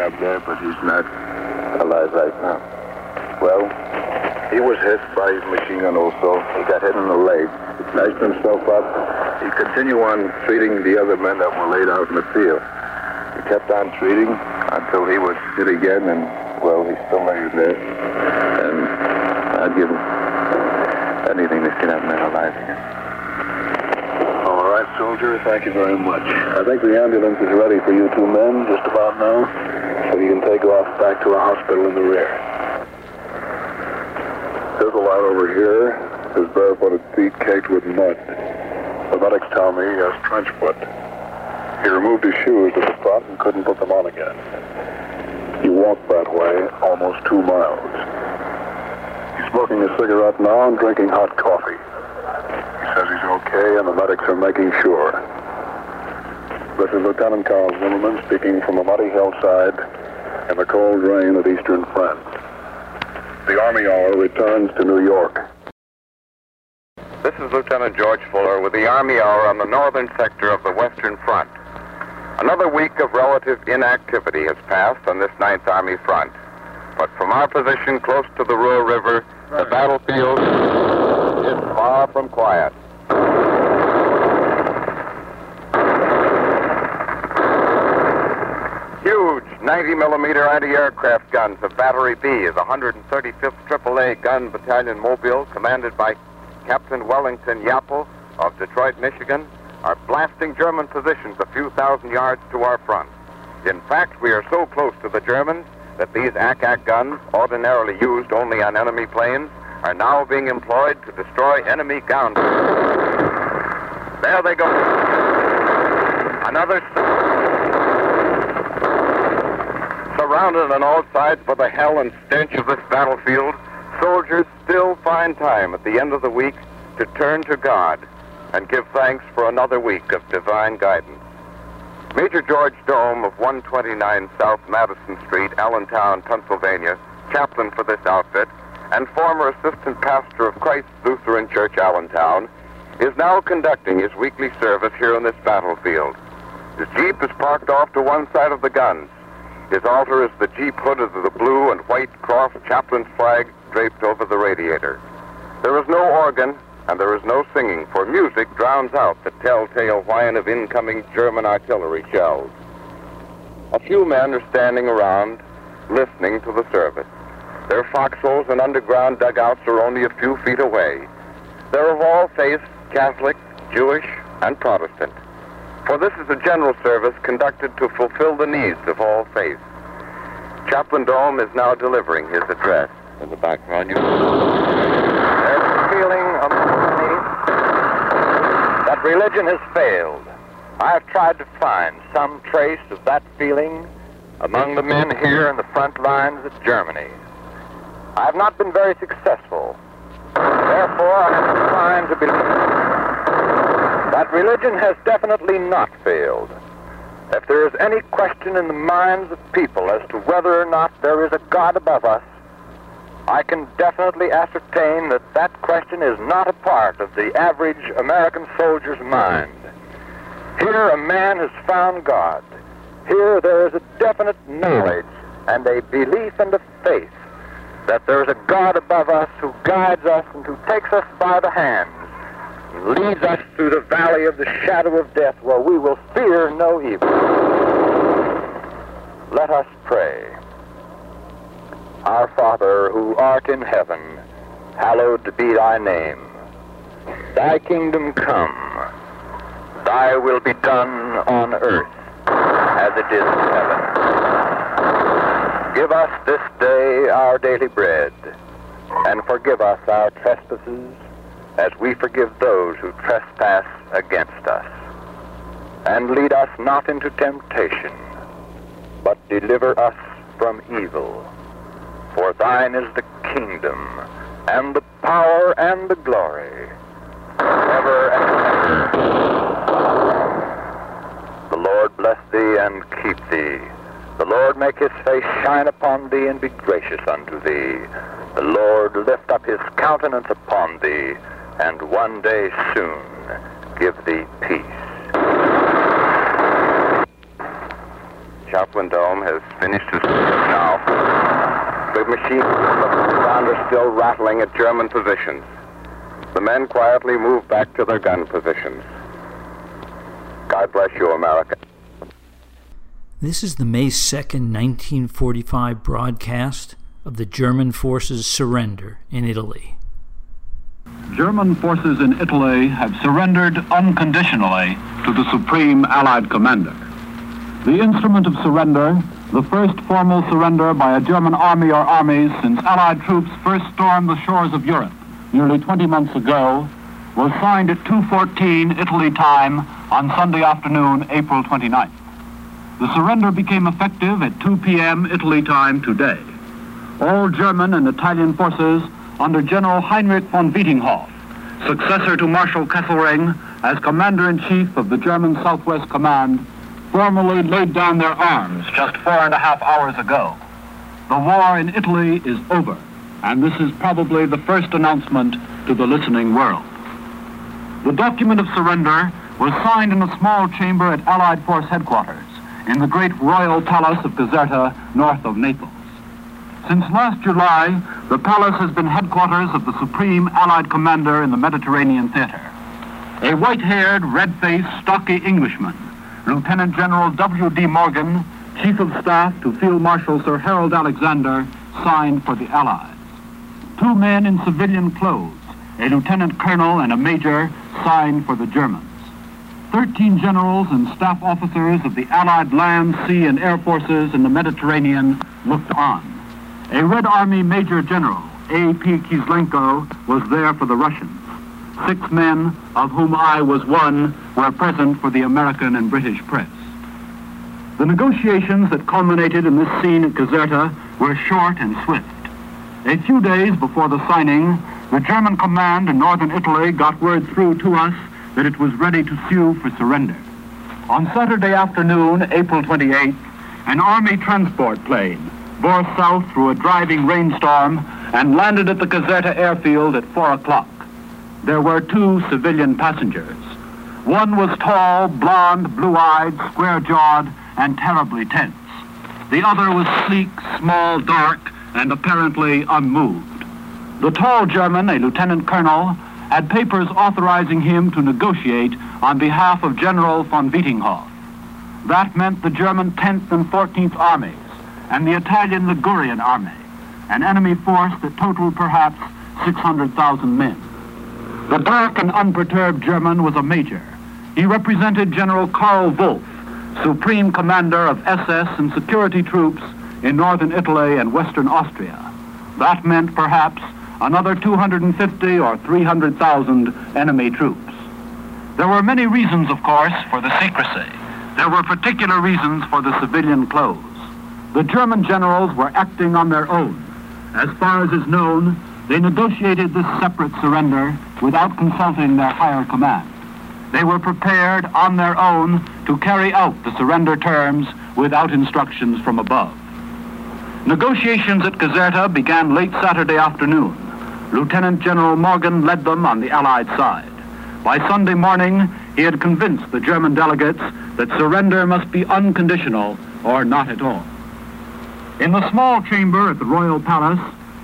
Speaker 14: Job there, but he's not alive right now. Well, he was hit by his machine gun also. He got hit in the leg. He patched himself up. He continued on treating the other men that were laid out in the field. He kept on treating until he was hit again, and, well, he's still laying there. And I'd give anything to see that man alive again.
Speaker 12: All right, soldier. Thank you very much. I think the ambulance is ready for you two men just about now, so you can take off back to a hospital in the rear. There's a lad over here. His barefooted feet caked with mud. The medics tell me he has trench foot. He removed his shoes at the front and couldn't put them on again. He walked that way almost two miles.
Speaker 14: He's smoking a cigarette now and drinking hot coffee. He says he's okay, and the medics are making sure. This is Lieutenant Carl Zimmerman speaking from a muddy hillside in the cold rain of eastern France. The Army Hour returns to New York.
Speaker 11: This is Lieutenant George Fuller with the Army Hour on the northern sector of the Western Front. Another week of relative inactivity has passed on this Ninth Army front. But from our position close to the Roer River, the battlefield is far from quiet. 90 millimeter anti-aircraft guns of Battery B is 135th AAA Gun Battalion Mobile, commanded by Captain Wellington Yappel of Detroit, Michigan, are blasting German positions a few thousand yards to our front. In fact, we are so close to the Germans that these ack-ack guns, ordinarily used only on enemy planes, are now being employed to destroy enemy ground. There they go. Another. Surrounded on all sides by the hell and stench of this battlefield, soldiers still find time at the end of the week to turn to God and give thanks for another week of divine guidance. Major George Dome of 129 South Madison Street, Allentown, Pennsylvania, chaplain for this outfit, and former assistant pastor of Christ Lutheran Church, Allentown, is now conducting his weekly service here on this battlefield. His Jeep is parked off to one side of the guns. His altar is the Jeep hood of the blue and white cross chaplain's flag draped over the radiator. There is no organ and there is no singing, for music drowns out the telltale whine of incoming German artillery shells. A few men are standing around, listening to the service. Their foxholes and underground dugouts are only a few feet away. They're of all faiths, Catholic, Jewish, and Protestant. For this is a general service conducted to fulfill the needs of all faiths. Chaplain Dome is now delivering his address. In the background, you there's a feeling among many that religion has failed. I have tried to find some trace of that feeling among the men here in the front lines of Germany. I have not been very successful. Therefore, I am inclined to believe that religion has definitely not failed. If there is any question in the minds of people as to whether or not there is a God above us, I can definitely ascertain that that question is not a part of the average American soldier's mind. Here a man has found God. Here there is a definite knowledge and a belief and a faith that there is a God above us who guides us and who takes us by the hands and leads us through the valley of the shadow of death where we will fear no evil. Let us pray. Our Father, who art in heaven, hallowed be thy name. Thy kingdom come. Thy will be done on earth as it is in heaven. Give us this day our daily bread, and forgive us our trespasses as we forgive those who trespass against us. And lead us not into temptation, but deliver us from evil. For thine is the kingdom, and the power, and the glory, ever and ever. The Lord bless thee and keep thee. The Lord make his face shine upon thee and be gracious unto thee. The Lord lift up his countenance upon thee, and one day soon give thee peace. Chaplain Dome has finished his service now. The machines around are still rattling at German positions. The men quietly move back to their gun positions. God bless you, America.
Speaker 2: This is the May 2nd, 1945 broadcast of the German forces' surrender in Italy.
Speaker 15: German forces in Italy have surrendered unconditionally to the Supreme Allied Commander. The instrument of surrender, the first formal surrender by a German army or armies since Allied troops first stormed the shores of Europe nearly 20 months ago, was signed at 2.14 Italy time on Sunday afternoon, April 29th. The surrender became effective at 2 p.m. Italy time today. All German and Italian forces under General Heinrich von Vietinghoff, successor to Marshal Kesselring as Commander-in-Chief of the German Southwest Command, formally laid down their arms just four and a half hours ago. The war in Italy is over, and this is probably the first announcement to the listening world. The document of surrender was signed in a small chamber at Allied Force headquarters in the great royal palace of Caserta, north of Naples. Since last July, the palace has been headquarters of the Supreme Allied Commander in the Mediterranean Theater. A white-haired, red-faced, stocky Englishman, Lieutenant General W.D. Morgan, Chief of Staff to Field Marshal Sir Harold Alexander, signed for the Allies. Two men in civilian clothes, a lieutenant colonel and a major, signed for the Germans. Thirteen generals and staff officers of the Allied land, sea, and air forces in the Mediterranean looked on. A Red Army Major General, A.P. Kislenko, was there for the Russians. Six men, of whom I was one, were present for the American and British press. The negotiations that culminated in this scene at Caserta were short and swift. A few days before the signing, the German command in northern Italy got word through to us that it was ready to sue for surrender. On Saturday afternoon, April 28th, an Army transport plane bore south through a driving rainstorm and landed at the Caserta airfield at 4 o'clock. There were two civilian passengers. One was tall, blond, blue-eyed, square-jawed, and terribly tense. The other was sleek, small, dark, and apparently unmoved. The tall German, a lieutenant colonel, had papers authorizing him to negotiate on behalf of General von Vietinghoff. That meant the German 10th and 14th Armies and the Italian Ligurian Army, an enemy force that totaled perhaps 600,000 men. The dark and unperturbed German was a major. He represented General Karl Wolff, Supreme Commander of SS and security troops in northern Italy and western Austria. That meant perhaps another 250 or 300,000 enemy troops. There were many reasons, of course, for the secrecy. There were particular reasons for the civilian clothes. The German generals were acting on their own. As far as is known, they negotiated this separate surrender without consulting their higher command. They were prepared on their own to carry out the surrender terms without instructions from above. Negotiations at Caserta began late Saturday afternoon. Lieutenant General Morgan led them on the Allied side. By Sunday morning, he had convinced the German delegates that surrender must be unconditional or not at all. In the small chamber at the Royal Palace,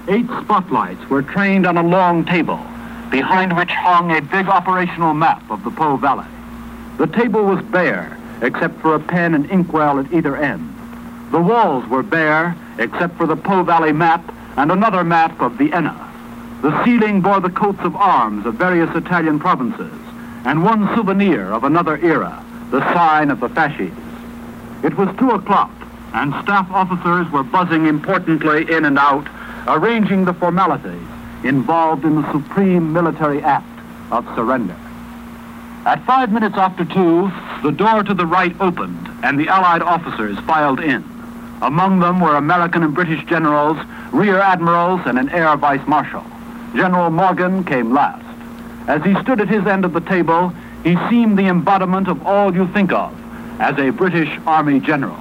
Speaker 15: eight spotlights were trained on a long table, behind which hung a big operational map of the Po Valley. The table was bare, except for a pen and inkwell at either end. The walls were bare, except for the Po Valley map and another map of Vienna. The ceiling bore the coats of arms of various Italian provinces, and one souvenir of another era, the sign of the fasces. It was two o'clock, and staff officers were buzzing importantly in and out, arranging the formalities involved in the supreme military act of surrender. At five minutes after two, the door to the right opened, and the Allied officers filed in. Among them were American and British generals, rear admirals, and an air vice marshal. General Morgan came last. As he stood at his end of the table, he seemed the embodiment of all you think of as a British Army general,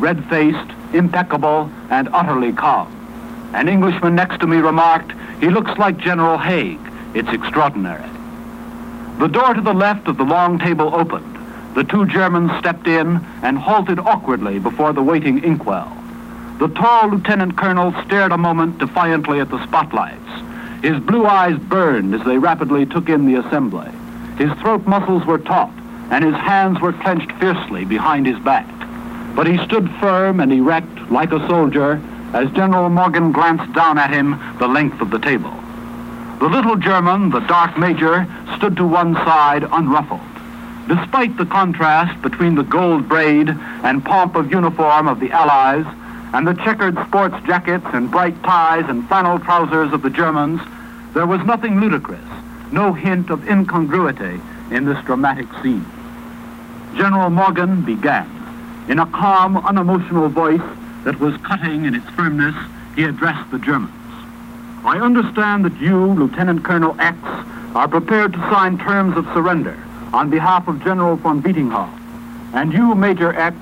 Speaker 15: red-faced, impeccable, and utterly calm. An Englishman next to me remarked, he looks like General Haig. It's extraordinary. The door to the left of the long table opened. The two Germans stepped in and halted awkwardly before the waiting inkwell. The tall lieutenant colonel stared a moment defiantly at the spotlights. His blue eyes burned as they rapidly took in the assembly. His throat muscles were taut, and his hands were clenched fiercely behind his back. But he stood firm and erect, like a soldier, as General Morgan glanced down at him the length of the table. The little German, the dark major, stood to one side unruffled. Despite the contrast between the gold braid and pomp of uniform of the Allies and the checkered sports jackets and bright ties and flannel trousers of the Germans, there was nothing ludicrous, no hint of incongruity in this dramatic scene. General Morgan began. In a calm, unemotional voice that was cutting in its firmness, he addressed the Germans. I understand that you, Lieutenant Colonel X, are prepared to sign terms of surrender on behalf of General von Vietinghoff, and you, Major X,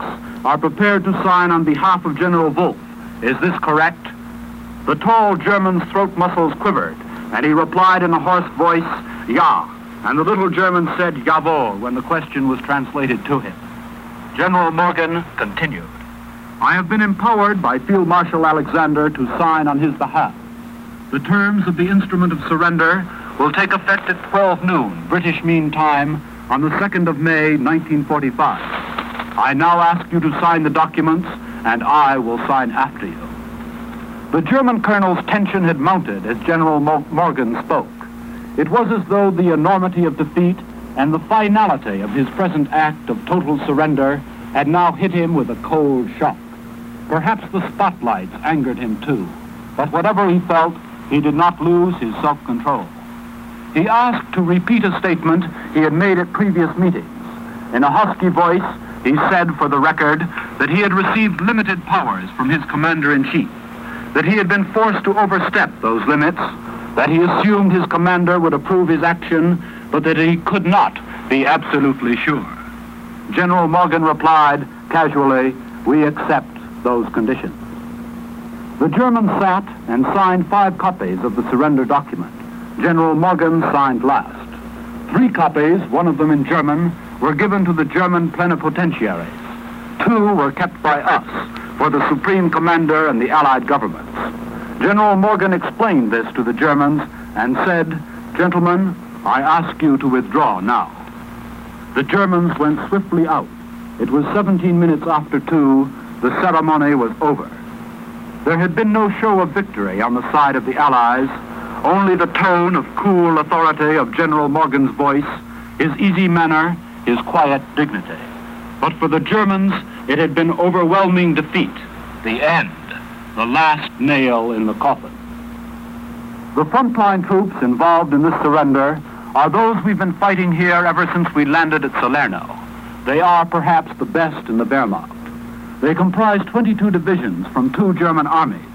Speaker 15: are prepared to sign on behalf of General Wolff. Is this correct? The tall German's throat muscles quivered, and he replied in a hoarse voice, Ja. And the little German said, Jawohl, when the question was translated to him. General Morgan continued. I have been empowered by Field Marshal Alexander to sign on his behalf. The terms of the instrument of surrender will take effect at 12 noon, British Mean Time, on the 2nd of May, 1945. I now ask you to sign the documents, and I will sign after you. The German colonel's tension had mounted as General Morgan spoke. It was as though the enormity of defeat and the finality of his present act of total surrender had now hit him with a cold shock. Perhaps the spotlights angered him too, but whatever he felt, he did not lose his self-control. He asked to repeat a statement he had made at previous meetings. In a husky voice, he said for the record that he had received limited powers from his commander-in-chief, that he had been forced to overstep those limits, that he assumed his commander would approve his action, but that he could not be absolutely sure. General Morgan replied casually, we accept those conditions. The German sat and signed five copies of the surrender document. General Morgan signed last. Three copies, one of them in German, were given to the German plenipotentiaries. Two were kept by us for the Supreme Commander and the Allied governments. General Morgan explained this to the Germans and said, Gentlemen, I ask you to withdraw now. The Germans went swiftly out. It was 17 minutes after two. The ceremony was over. There had been no show of victory on the side of the Allies, only the tone of cool authority of General Morgan's voice, his easy manner, his quiet dignity. But for the Germans, it had been overwhelming defeat, the end, the last nail in the coffin. The frontline troops involved in this surrender are those we've been fighting here ever since we landed at Salerno. They are perhaps the best in the Wehrmacht. They comprise 22 divisions from two German armies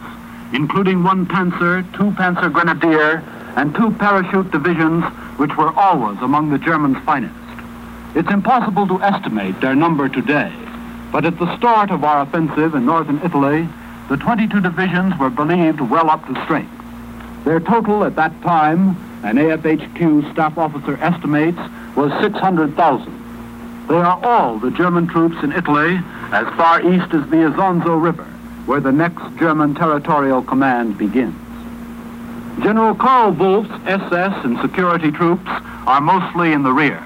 Speaker 15: including one Panzer, two Panzer Grenadier, and two parachute divisions, which were always among the Germans' finest. It's impossible to estimate their number today, but at the start of our offensive in northern Italy, the 22 divisions were believed well up to strength. Their total at that time, an AFHQ staff officer estimates, was 600,000. They are all the German troops in Italy as far east as the Isonzo River where the next German territorial command begins. General Karl Wolff's SS and security troops are mostly in the rear.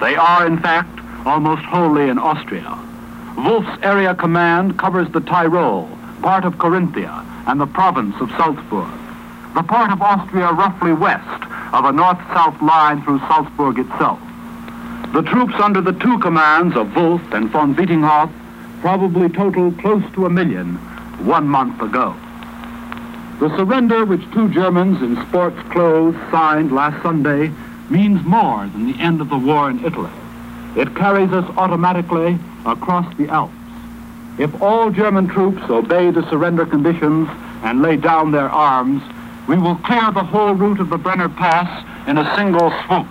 Speaker 15: They are, in fact, almost wholly in Austria. Wolff's area command covers the Tyrol, part of Carinthia, and the province of Salzburg, the part of Austria roughly west of a north-south line through Salzburg itself. The troops under the two commands of Wolff and von Vietinghoff probably total close to a million one month ago. The surrender which two Germans in sports clothes signed last Sunday means more than the end of the war in Italy. It carries us automatically across the Alps. If all German troops obey the surrender conditions and lay down their arms, we will clear the whole route of the Brenner Pass in a single swoop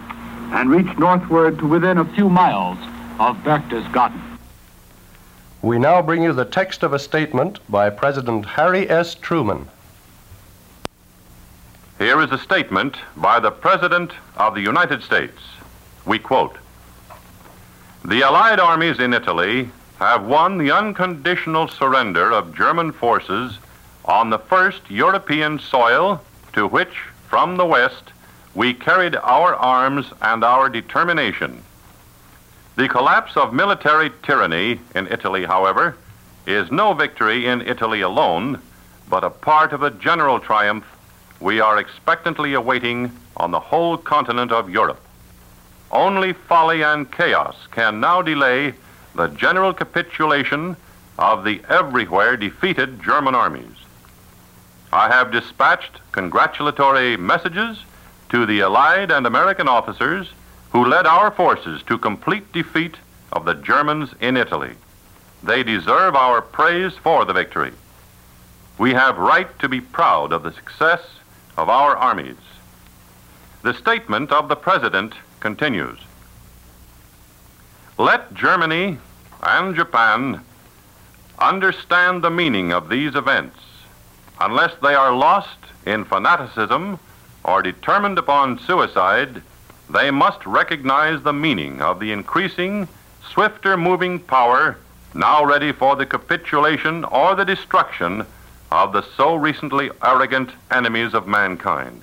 Speaker 15: and reach northward to within a few miles of Berchtesgaden.
Speaker 16: We now bring you the text of a statement by President Harry S. Truman.
Speaker 17: Here is a statement by the President of the United States. We quote The Allied armies in Italy have won the unconditional surrender of German forces on the first European soil to which, from the West, we carried our arms and our determination. The collapse of military tyranny in Italy, however, is no victory in Italy alone, but a part of a general triumph we are expectantly awaiting on the whole continent of Europe. Only folly and chaos can now delay the general capitulation of the everywhere defeated German armies. I have dispatched congratulatory messages to the Allied and American officers who led our forces to complete defeat of the Germans in Italy. They deserve our praise for the victory. We have right to be proud of the success of our armies. The statement of the President continues Let Germany and Japan understand the meaning of these events unless they are lost in fanaticism or determined upon suicide, they must recognize the meaning of the increasing, swifter moving power now ready for the capitulation or the destruction of the so recently arrogant enemies of mankind.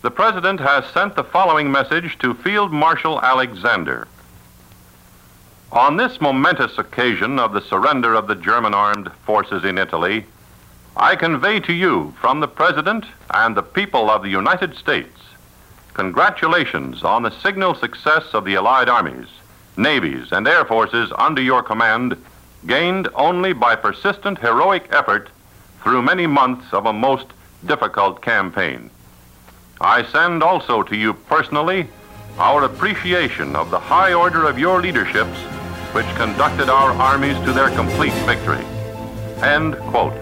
Speaker 17: The President has sent the following message to Field Marshal Alexander. On this momentous occasion of the surrender of the German armed forces in Italy, I convey to you from the President and the people of the United States congratulations on the signal success of the Allied armies, navies, and air forces under your command, gained only by persistent heroic effort through many months of a most difficult campaign. I send also to you personally our appreciation of the high order of your leaderships which conducted our armies to their complete victory. End quote.